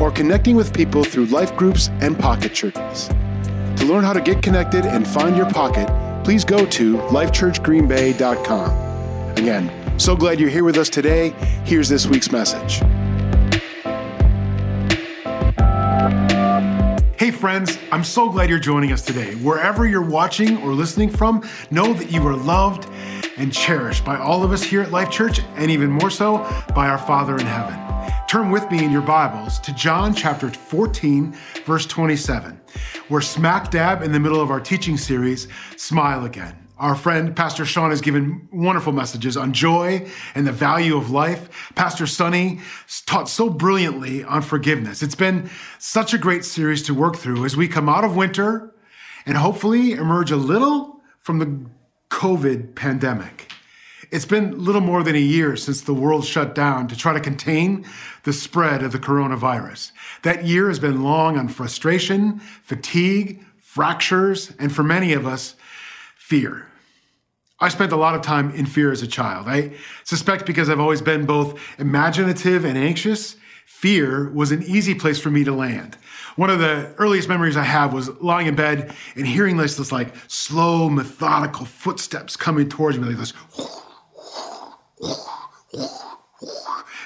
or connecting with people through life groups and pocket churches. To learn how to get connected and find your pocket, please go to lifechurchgreenbay.com. Again, so glad you're here with us today. Here's this week's message. Hey, friends, I'm so glad you're joining us today. Wherever you're watching or listening from, know that you are loved and cherished by all of us here at Life Church, and even more so by our Father in heaven. Turn with me in your Bibles to John chapter 14, verse 27. We're smack dab in the middle of our teaching series, Smile Again. Our friend Pastor Sean has given wonderful messages on joy and the value of life. Pastor Sonny taught so brilliantly on forgiveness. It's been such a great series to work through as we come out of winter and hopefully emerge a little from the COVID pandemic. It's been little more than a year since the world shut down to try to contain the spread of the coronavirus. That year has been long on frustration, fatigue, fractures, and for many of us, fear. I spent a lot of time in fear as a child. I suspect because I've always been both imaginative and anxious, fear was an easy place for me to land. One of the earliest memories I have was lying in bed and hearing this, this like slow, methodical footsteps coming towards me, like this.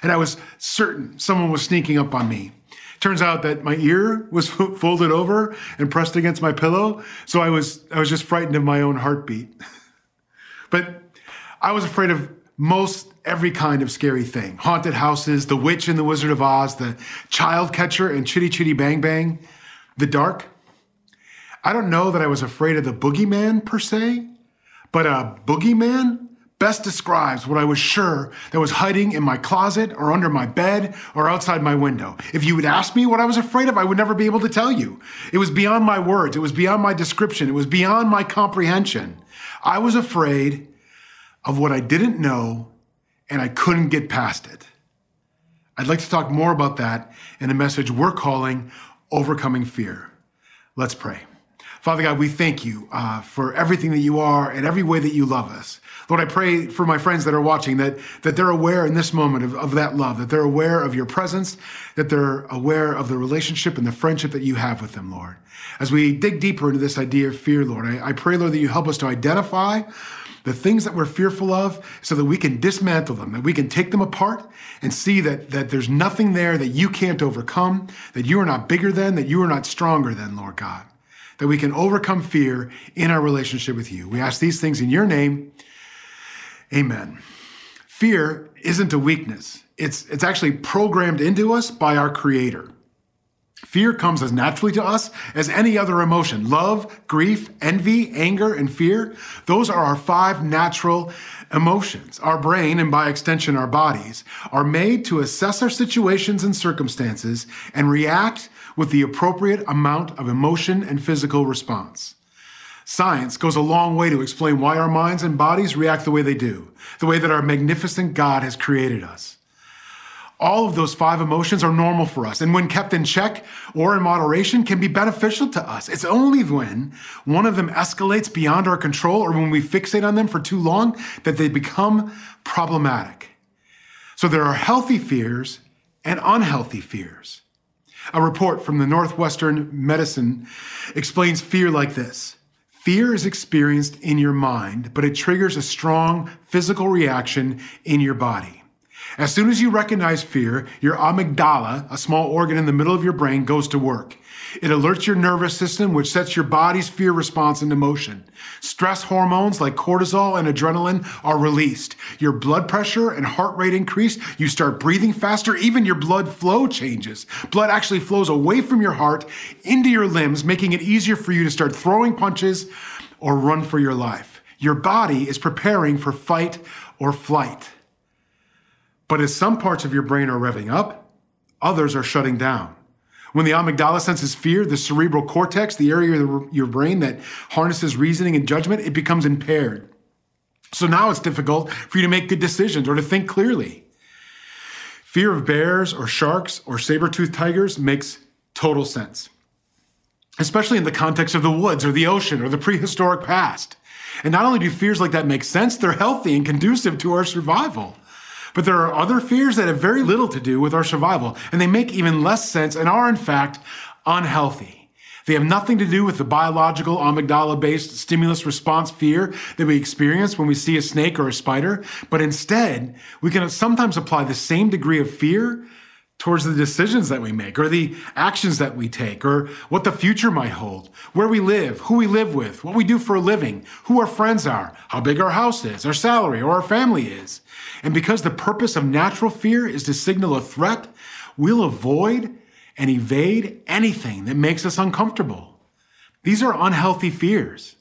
And I was certain someone was sneaking up on me. Turns out that my ear was folded over and pressed against my pillow, so I was I was just frightened of my own heartbeat. But I was afraid of most every kind of scary thing haunted houses, the witch and the Wizard of Oz, the child catcher and chitty chitty bang bang, the dark. I don't know that I was afraid of the boogeyman per se, but a boogeyman best describes what I was sure that was hiding in my closet or under my bed or outside my window. If you would ask me what I was afraid of, I would never be able to tell you. It was beyond my words, it was beyond my description, it was beyond my comprehension. I was afraid of what I didn't know and I couldn't get past it. I'd like to talk more about that in a message we're calling Overcoming Fear. Let's pray. Father God, we thank you uh, for everything that you are and every way that you love us. Lord, I pray for my friends that are watching that, that they're aware in this moment of, of that love, that they're aware of your presence, that they're aware of the relationship and the friendship that you have with them, Lord. As we dig deeper into this idea of fear, Lord, I, I pray, Lord, that you help us to identify the things that we're fearful of so that we can dismantle them, that we can take them apart and see that, that there's nothing there that you can't overcome, that you are not bigger than, that you are not stronger than, Lord God that we can overcome fear in our relationship with you. We ask these things in your name. Amen. Fear isn't a weakness. It's, it's actually programmed into us by our creator. Fear comes as naturally to us as any other emotion. Love, grief, envy, anger, and fear. Those are our five natural emotions. Our brain, and by extension our bodies, are made to assess our situations and circumstances and react with the appropriate amount of emotion and physical response. Science goes a long way to explain why our minds and bodies react the way they do, the way that our magnificent God has created us. All of those five emotions are normal for us, and when kept in check or in moderation, can be beneficial to us. It's only when one of them escalates beyond our control or when we fixate on them for too long that they become problematic. So there are healthy fears and unhealthy fears. A report from the Northwestern Medicine explains fear like this. Fear is experienced in your mind, but it triggers a strong physical reaction in your body. As soon as you recognize fear, your amygdala, a small organ in the middle of your brain, goes to work. It alerts your nervous system, which sets your body's fear response into motion. Stress hormones like cortisol and adrenaline are released. Your blood pressure and heart rate increase. You start breathing faster. Even your blood flow changes. Blood actually flows away from your heart into your limbs, making it easier for you to start throwing punches or run for your life. Your body is preparing for fight or flight. But as some parts of your brain are revving up, others are shutting down. When the amygdala senses fear, the cerebral cortex, the area of your brain that harnesses reasoning and judgment, it becomes impaired. So now it's difficult for you to make good decisions or to think clearly. Fear of bears or sharks or saber-toothed tigers makes total sense, especially in the context of the woods or the ocean or the prehistoric past. And not only do fears like that make sense, they're healthy and conducive to our survival. But there are other fears that have very little to do with our survival, and they make even less sense and are, in fact, unhealthy. They have nothing to do with the biological amygdala based stimulus response fear that we experience when we see a snake or a spider, but instead, we can sometimes apply the same degree of fear towards the decisions that we make or the actions that we take or what the future might hold, where we live, who we live with, what we do for a living, who our friends are, how big our house is, our salary, or our family is. And because the purpose of natural fear is to signal a threat, we'll avoid and evade anything that makes us uncomfortable. These are unhealthy fears.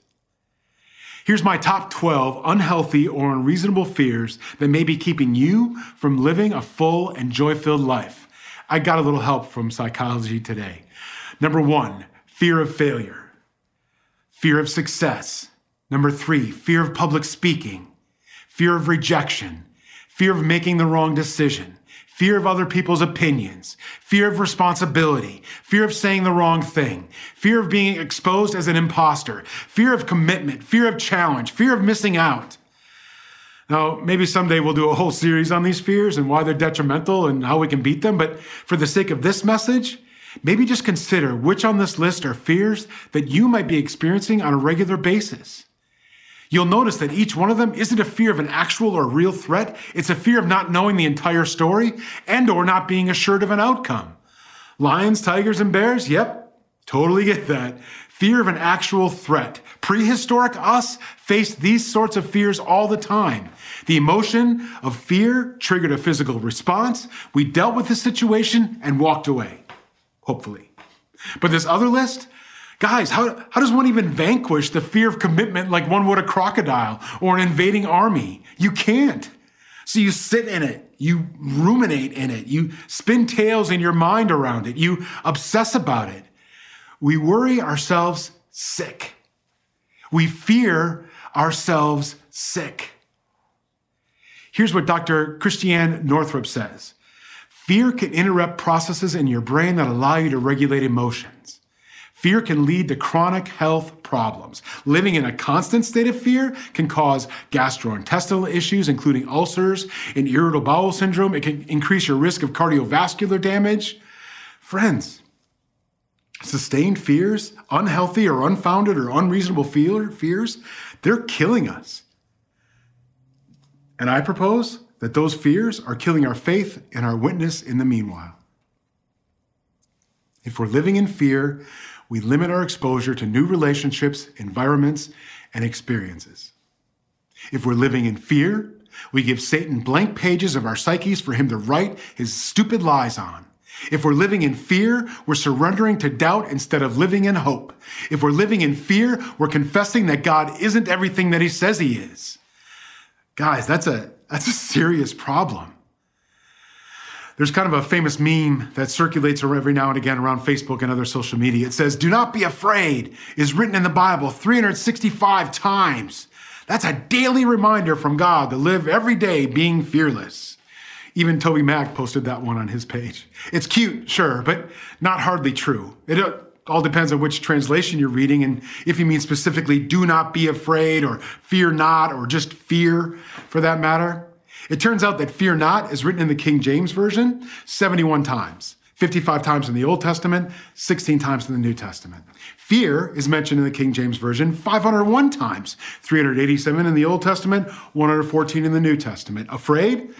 Here's my top 12 unhealthy or unreasonable fears that may be keeping you from living a full and joy filled life. I got a little help from psychology today. Number one, fear of failure, fear of success. Number three, fear of public speaking, fear of rejection, fear of making the wrong decision, fear of other people's opinions, fear of responsibility, fear of saying the wrong thing, fear of being exposed as an imposter, fear of commitment, fear of challenge, fear of missing out. Now, maybe someday we'll do a whole series on these fears and why they're detrimental and how we can beat them, but for the sake of this message, maybe just consider which on this list are fears that you might be experiencing on a regular basis. You'll notice that each one of them isn't a fear of an actual or real threat, it's a fear of not knowing the entire story and or not being assured of an outcome. Lions, tigers, and bears? Yep, totally get that fear of an actual threat. Prehistoric us faced these sorts of fears all the time. The emotion of fear triggered a physical response. We dealt with the situation and walked away, hopefully. But this other list, guys, how, how does one even vanquish the fear of commitment like one would a crocodile or an invading army? You can't. So you sit in it, you ruminate in it, you spin tales in your mind around it, you obsess about it. We worry ourselves sick. We fear ourselves sick. Here's what Dr. Christiane Northrup says Fear can interrupt processes in your brain that allow you to regulate emotions. Fear can lead to chronic health problems. Living in a constant state of fear can cause gastrointestinal issues, including ulcers and irritable bowel syndrome. It can increase your risk of cardiovascular damage. Friends, sustained fears, unhealthy or unfounded or unreasonable fears, they're killing us. And I propose that those fears are killing our faith and our witness in the meanwhile. If we're living in fear, we limit our exposure to new relationships, environments, and experiences. If we're living in fear, we give Satan blank pages of our psyches for him to write his stupid lies on. If we're living in fear, we're surrendering to doubt instead of living in hope. If we're living in fear, we're confessing that God isn't everything that he says he is. Guys, that's a, that's a serious problem. There's kind of a famous meme that circulates every now and again around Facebook and other social media. It says, Do not be afraid is written in the Bible 365 times. That's a daily reminder from God to live every day being fearless. Even TobyMac posted that one on his page. It's cute, sure, but not hardly true. It uh, all depends on which translation you're reading and if you mean specifically do not be afraid or fear not or just fear for that matter. It turns out that fear not is written in the King James Version 71 times. 55 times in the Old Testament, 16 times in the New Testament. Fear is mentioned in the King James Version 501 times, 387 in the Old Testament, 114 in the New Testament. Afraid?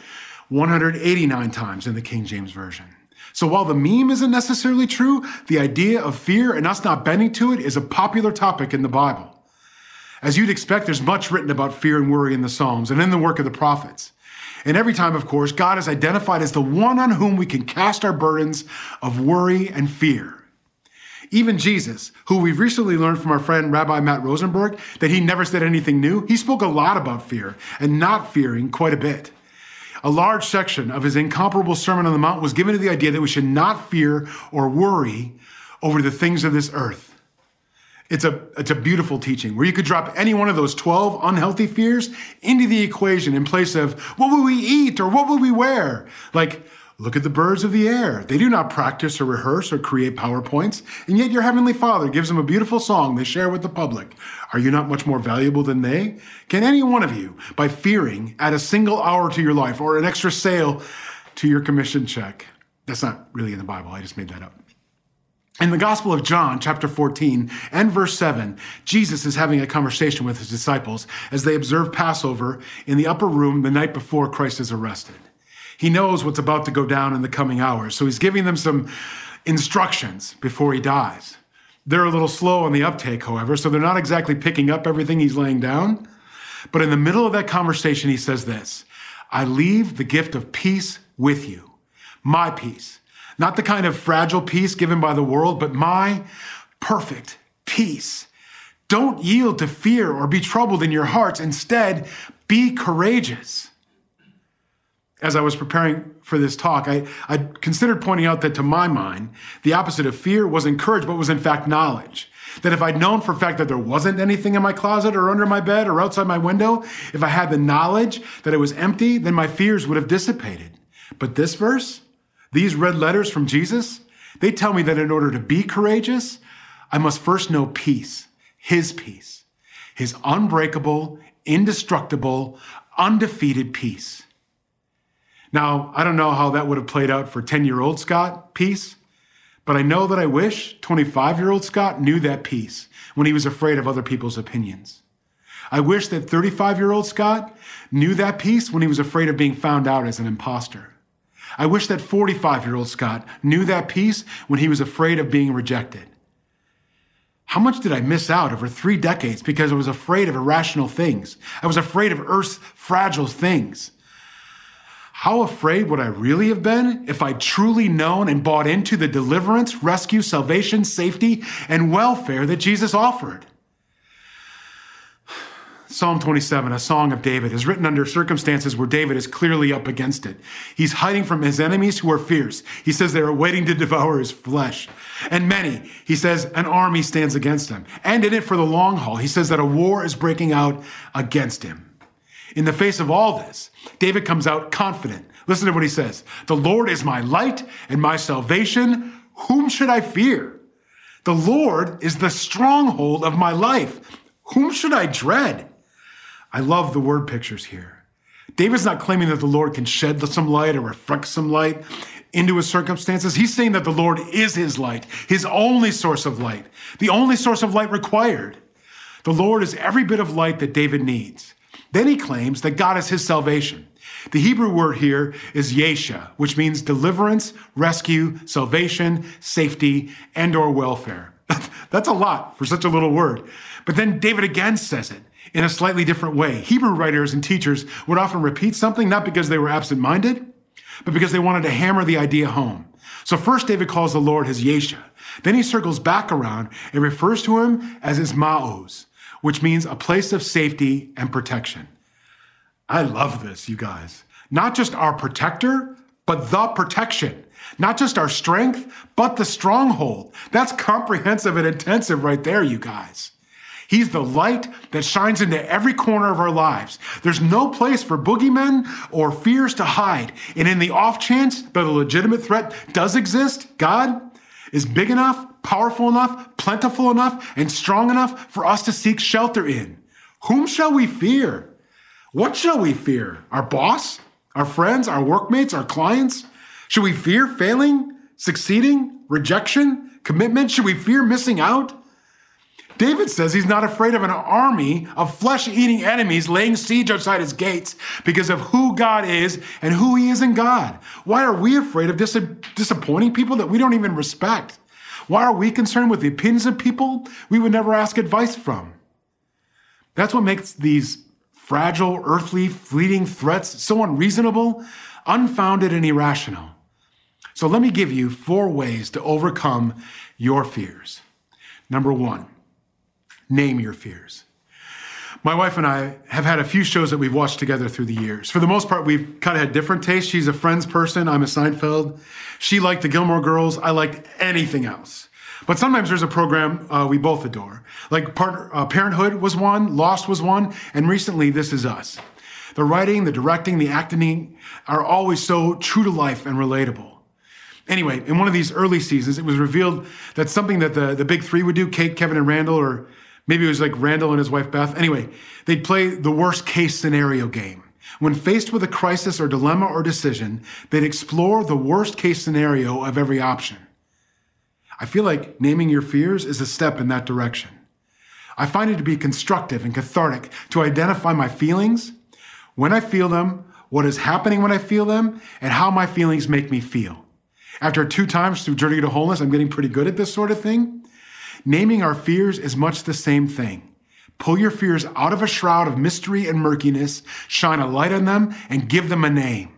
189 times in the King James Version. So while the meme isn't necessarily true, the idea of fear and us not bending to it is a popular topic in the Bible. As you'd expect, there's much written about fear and worry in the Psalms and in the work of the prophets. And every time, of course, God is identified as the one on whom we can cast our burdens of worry and fear. Even Jesus, who we've recently learned from our friend Rabbi Matt Rosenberg that he never said anything new, he spoke a lot about fear and not fearing quite a bit. A large section of his incomparable Sermon on the Mount was given to the idea that we should not fear or worry over the things of this earth. It's a, it's a beautiful teaching where you could drop any one of those 12 unhealthy fears into the equation in place of what will we eat or what will we wear? Like, look at the birds of the air. They do not practice or rehearse or create PowerPoints, and yet your Heavenly Father gives them a beautiful song they share with the public. Are you not much more valuable than they? Can any one of you, by fearing, add a single hour to your life or an extra sale to your commission check? That's not really in the Bible. I just made that up. In the Gospel of John, chapter 14 and verse 7, Jesus is having a conversation with his disciples as they observe Passover in the upper room the night before Christ is arrested. He knows what's about to go down in the coming hours, so he's giving them some instructions before he dies. They're a little slow on the uptake, however, so they're not exactly picking up everything he's laying down. But in the middle of that conversation, he says this I leave the gift of peace with you, my peace not the kind of fragile peace given by the world, but my perfect peace. Don't yield to fear or be troubled in your hearts. Instead, be courageous. As I was preparing for this talk, I, I considered pointing out that to my mind, the opposite of fear wasn't courage, but was in fact knowledge. That if I'd known for a fact that there wasn't anything in my closet or under my bed or outside my window, if I had the knowledge that it was empty, then my fears would have dissipated. But this verse, these red letters from Jesus, they tell me that in order to be courageous, I must first know peace, his peace, his unbreakable, indestructible, undefeated peace. Now, I don't know how that would have played out for 10 year old Scott, peace, but I know that I wish 25 year old Scott knew that peace when he was afraid of other people's opinions. I wish that 35 year old Scott knew that peace when he was afraid of being found out as an impostor. I wish that 45 year old Scott knew that peace when he was afraid of being rejected. How much did I miss out over three decades because I was afraid of irrational things? I was afraid of earth's fragile things. How afraid would I really have been if I'd truly known and bought into the deliverance, rescue, salvation, safety, and welfare that Jesus offered? Psalm 27, a song of David, is written under circumstances where David is clearly up against it. He's hiding from his enemies who are fierce. He says they are waiting to devour his flesh. And many, he says, an army stands against him. And in it for the long haul, he says that a war is breaking out against him. In the face of all this, David comes out confident. Listen to what he says The Lord is my light and my salvation. Whom should I fear? The Lord is the stronghold of my life. Whom should I dread? I love the word pictures here. David's not claiming that the Lord can shed some light or reflect some light into his circumstances. He's saying that the Lord is his light, his only source of light, the only source of light required. The Lord is every bit of light that David needs. Then he claims that God is his salvation. The Hebrew word here is yesha, which means deliverance, rescue, salvation, safety, and or welfare. That's a lot for such a little word. But then David again says it in a slightly different way. Hebrew writers and teachers would often repeat something not because they were absent minded, but because they wanted to hammer the idea home. So first David calls the Lord his Yesha. Then he circles back around and refers to him as his Ma'oz, which means a place of safety and protection. I love this, you guys. Not just our protector, but the protection. Not just our strength, but the stronghold. That's comprehensive and intensive right there, you guys. He's the light that shines into every corner of our lives. There's no place for boogeymen or fears to hide. And in the off chance that a legitimate threat does exist, God is big enough, powerful enough, plentiful enough, and strong enough for us to seek shelter in. Whom shall we fear? What shall we fear? Our boss? Our friends? Our workmates? Our clients? Should we fear failing, succeeding, rejection, commitment? Should we fear missing out? David says he's not afraid of an army of flesh eating enemies laying siege outside his gates because of who God is and who he is in God. Why are we afraid of dis- disappointing people that we don't even respect? Why are we concerned with the opinions of people we would never ask advice from? That's what makes these fragile, earthly, fleeting threats so unreasonable, unfounded, and irrational. So let me give you four ways to overcome your fears. Number one, Name your fears. My wife and I have had a few shows that we've watched together through the years. For the most part, we've kind of had different tastes. She's a Friends person. I'm a Seinfeld. She liked the Gilmore Girls. I liked anything else. But sometimes there's a program uh, we both adore. Like uh, Parenthood was one, Lost was one, and recently This Is Us. The writing, the directing, the acting are always so true to life and relatable. Anyway, in one of these early seasons, it was revealed that something that the, the big three would do, Kate, Kevin, and Randall, or maybe it was like Randall and his wife Beth. Anyway, they'd play the worst case scenario game. When faced with a crisis or dilemma or decision, they'd explore the worst case scenario of every option. I feel like naming your fears is a step in that direction. I find it to be constructive and cathartic to identify my feelings, when I feel them, what is happening when I feel them, and how my feelings make me feel. After two times through Journey to Wholeness, I'm getting pretty good at this sort of thing. Naming our fears is much the same thing. Pull your fears out of a shroud of mystery and murkiness, shine a light on them, and give them a name.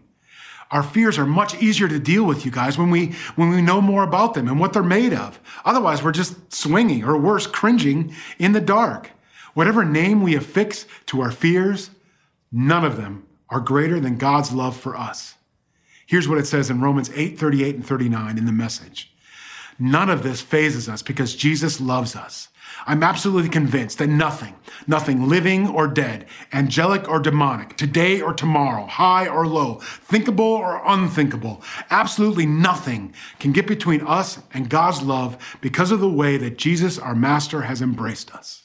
Our fears are much easier to deal with, you guys, when we, when we know more about them and what they're made of. Otherwise, we're just swinging or worse, cringing in the dark. Whatever name we affix to our fears, none of them are greater than God's love for us. Here's what it says in Romans 8 38 and 39 in the message. None of this fazes us because Jesus loves us. I'm absolutely convinced that nothing, nothing living or dead, angelic or demonic, today or tomorrow, high or low, thinkable or unthinkable, absolutely nothing can get between us and God's love because of the way that Jesus, our Master, has embraced us.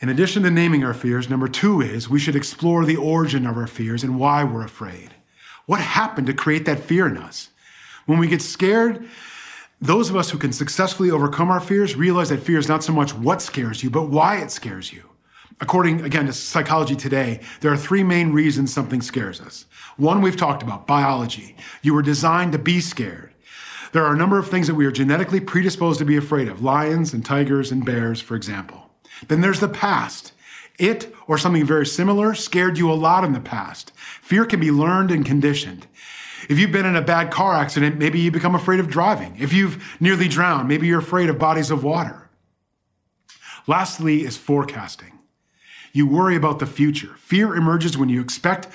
In addition to naming our fears, number two is we should explore the origin of our fears and why we're afraid. What happened to create that fear in us? When we get scared, those of us who can successfully overcome our fears realize that fear is not so much what scares you, but why it scares you. According, again, to Psychology Today, there are three main reasons something scares us. One we've talked about, biology. You were designed to be scared. There are a number of things that we are genetically predisposed to be afraid of lions and tigers and bears, for example. Then there's the past. It or something very similar scared you a lot in the past. Fear can be learned and conditioned. If you've been in a bad car accident, maybe you become afraid of driving. If you've nearly drowned, maybe you're afraid of bodies of water. Lastly, is forecasting. You worry about the future. Fear emerges when you expect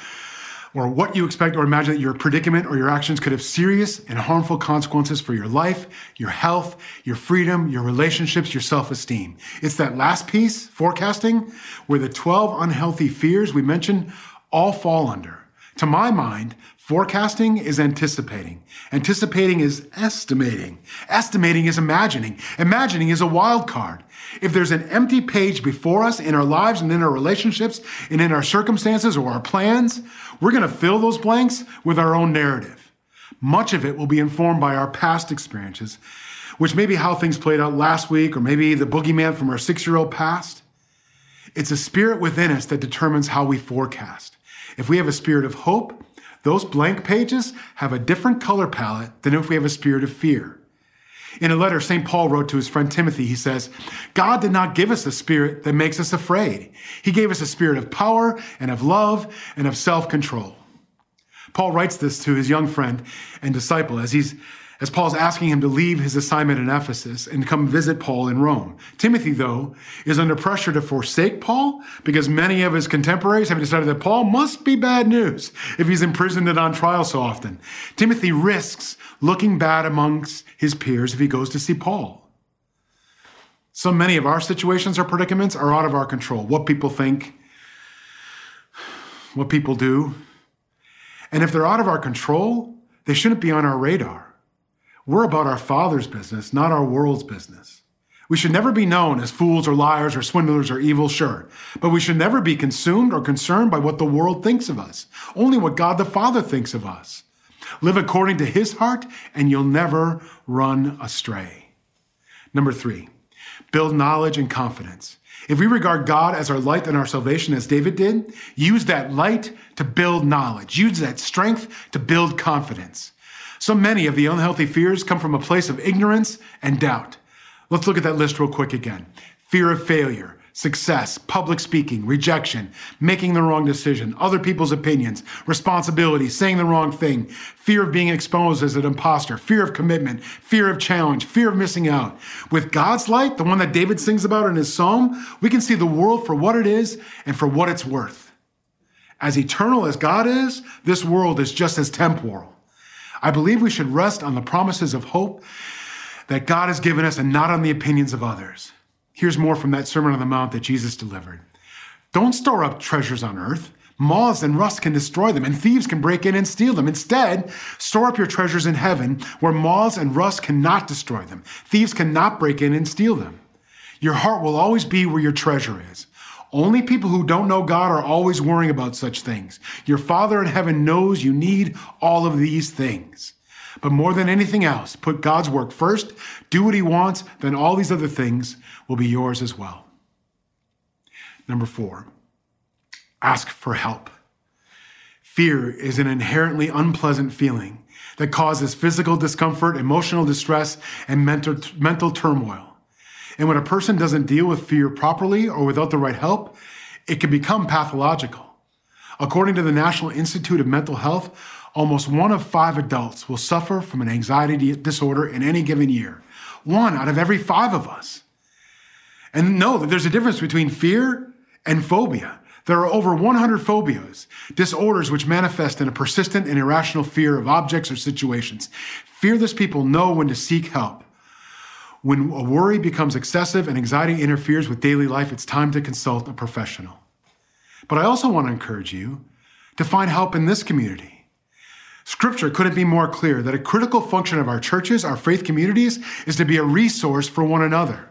or what you expect or imagine that your predicament or your actions could have serious and harmful consequences for your life, your health, your freedom, your relationships, your self esteem. It's that last piece, forecasting, where the 12 unhealthy fears we mentioned all fall under. To my mind, Forecasting is anticipating. Anticipating is estimating. Estimating is imagining. Imagining is a wild card. If there's an empty page before us in our lives and in our relationships and in our circumstances or our plans, we're going to fill those blanks with our own narrative. Much of it will be informed by our past experiences, which may be how things played out last week or maybe the boogeyman from our six year old past. It's a spirit within us that determines how we forecast. If we have a spirit of hope, those blank pages have a different color palette than if we have a spirit of fear. In a letter St. Paul wrote to his friend Timothy, he says, God did not give us a spirit that makes us afraid. He gave us a spirit of power and of love and of self control. Paul writes this to his young friend and disciple as he's as Paul's asking him to leave his assignment in Ephesus and come visit Paul in Rome. Timothy, though, is under pressure to forsake Paul because many of his contemporaries have decided that Paul must be bad news if he's imprisoned and on trial so often. Timothy risks looking bad amongst his peers if he goes to see Paul. So many of our situations or predicaments are out of our control. What people think, what people do. And if they're out of our control, they shouldn't be on our radar. We're about our Father's business, not our world's business. We should never be known as fools or liars or swindlers or evil, sure, but we should never be consumed or concerned by what the world thinks of us, only what God the Father thinks of us. Live according to his heart, and you'll never run astray. Number three, build knowledge and confidence. If we regard God as our light and our salvation, as David did, use that light to build knowledge, use that strength to build confidence. So many of the unhealthy fears come from a place of ignorance and doubt. Let's look at that list real quick again fear of failure, success, public speaking, rejection, making the wrong decision, other people's opinions, responsibility, saying the wrong thing, fear of being exposed as an imposter, fear of commitment, fear of challenge, fear of missing out. With God's light, the one that David sings about in his psalm, we can see the world for what it is and for what it's worth. As eternal as God is, this world is just as temporal. I believe we should rest on the promises of hope that God has given us and not on the opinions of others. Here's more from that Sermon on the Mount that Jesus delivered. Don't store up treasures on earth. Moths and rust can destroy them, and thieves can break in and steal them. Instead, store up your treasures in heaven, where moths and rust cannot destroy them. Thieves cannot break in and steal them. Your heart will always be where your treasure is. Only people who don't know God are always worrying about such things. Your Father in heaven knows you need all of these things. But more than anything else, put God's work first, do what He wants, then all these other things will be yours as well. Number four, ask for help. Fear is an inherently unpleasant feeling that causes physical discomfort, emotional distress, and mental, turmoil. And when a person doesn't deal with fear properly or without the right help, it can become pathological. According to the National Institute of Mental Health, almost one of five adults will suffer from an anxiety disorder in any given year. One out of every five of us. And know that there's a difference between fear and phobia. There are over 100 phobias, disorders which manifest in a persistent and irrational fear of objects or situations. Fearless people know when to seek help. When a worry becomes excessive and anxiety interferes with daily life, it's time to consult a professional. But I also want to encourage you to find help in this community. Scripture couldn't be more clear that a critical function of our churches, our faith communities, is to be a resource for one another.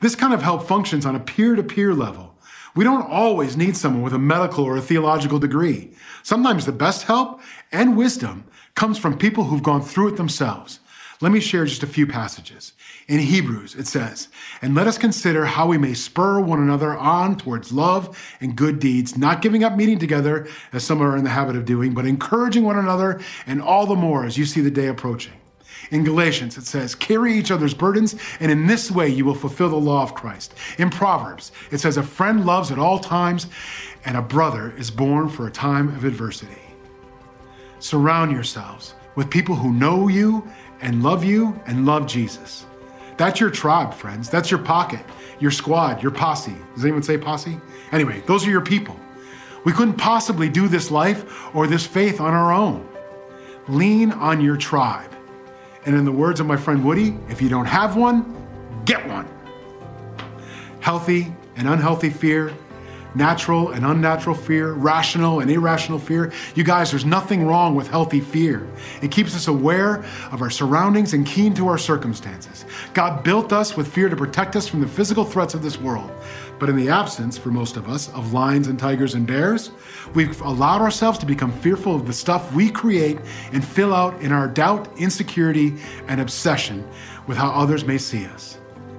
This kind of help functions on a peer to peer level. We don't always need someone with a medical or a theological degree. Sometimes the best help and wisdom comes from people who've gone through it themselves. Let me share just a few passages. In Hebrews, it says, And let us consider how we may spur one another on towards love and good deeds, not giving up meeting together, as some are in the habit of doing, but encouraging one another, and all the more as you see the day approaching. In Galatians, it says, Carry each other's burdens, and in this way you will fulfill the law of Christ. In Proverbs, it says, A friend loves at all times, and a brother is born for a time of adversity. Surround yourselves with people who know you and love you and love Jesus. That's your tribe, friends. That's your pocket, your squad, your posse. Does anyone say posse? Anyway, those are your people. We couldn't possibly do this life or this faith on our own. Lean on your tribe. And in the words of my friend Woody, if you don't have one, get one. Healthy and unhealthy fear natural and unnatural fear, rational and irrational fear. You guys, there's nothing wrong with healthy fear. It keeps us aware of our surroundings and keen to our circumstances. God built us with fear to protect us from the physical threats of this world. But in the absence, for most of us, of lions and tigers and bears, we've allowed ourselves to become fearful of the stuff we create and fill out in our doubt, insecurity, and obsession with how others may see us.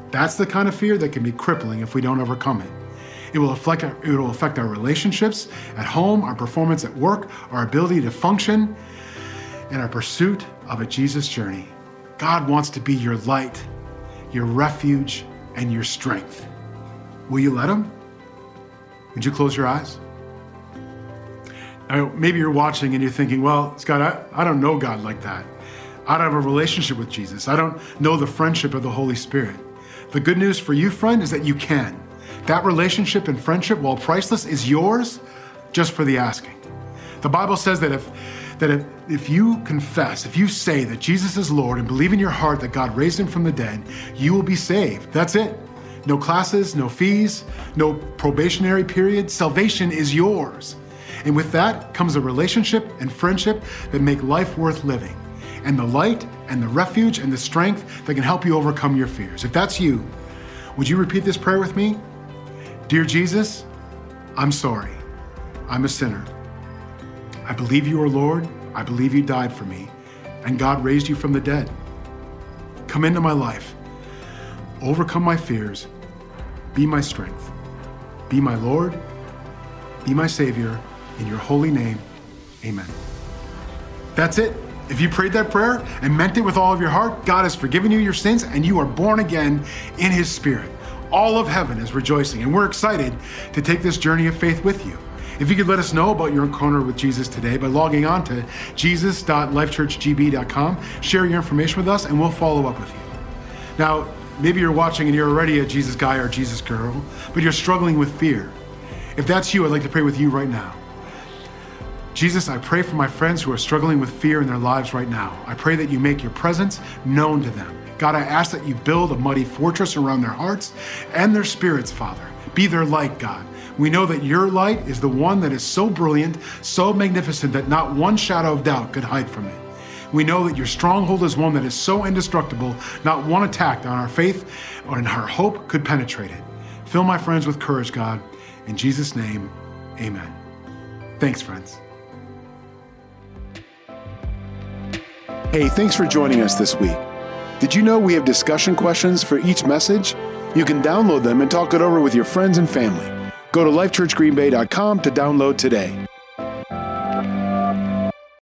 That's the kind of fear that can be crippling if we don't overcome it. It will affect our, it will affect our relationships at home, our performance at work, our ability to function, and our pursuit of a Jesus journey. God wants to be your light, your refuge, and your strength. Will you let Him? Would you close your eyes? Now, maybe you're watching and you're thinking, well, Scott, I, I don't know God like that. I don't have a relationship with Jesus. I don't know the friendship of the Holy Spirit. The good news for you, friend, is that you can. That relationship and friendship, while priceless, is yours just for the asking. The Bible says that if that if, if you confess, if you say that Jesus is Lord and believe in your heart that God raised him from the dead, you will be saved. That's it. No classes, no fees, no probationary period. Salvation is yours. And with that comes a relationship and friendship that make life worth living, and the light and the refuge and the strength that can help you overcome your fears. If that's you, would you repeat this prayer with me? Dear Jesus, I'm sorry. I'm a sinner. I believe you are Lord. I believe you died for me, and God raised you from the dead. Come into my life. Overcome my fears. Be my strength. Be my Lord. Be my Savior. In your holy name, amen. That's it. If you prayed that prayer and meant it with all of your heart, God has forgiven you your sins and you are born again in His Spirit. All of heaven is rejoicing, and we're excited to take this journey of faith with you. If you could let us know about your encounter with Jesus today by logging on to jesus.lifechurchgb.com, share your information with us, and we'll follow up with you. Now, maybe you're watching and you're already a Jesus guy or Jesus girl, but you're struggling with fear. If that's you, I'd like to pray with you right now. Jesus, I pray for my friends who are struggling with fear in their lives right now. I pray that you make your presence known to them. God, I ask that you build a mighty fortress around their hearts and their spirits, Father. Be their light, God. We know that your light is the one that is so brilliant, so magnificent that not one shadow of doubt could hide from it. We know that your stronghold is one that is so indestructible, not one attack on our faith or in our hope could penetrate it. Fill my friends with courage, God. In Jesus' name, amen. Thanks, friends. Hey, thanks for joining us this week. Did you know we have discussion questions for each message? You can download them and talk it over with your friends and family. Go to lifechurchgreenbay.com to download today.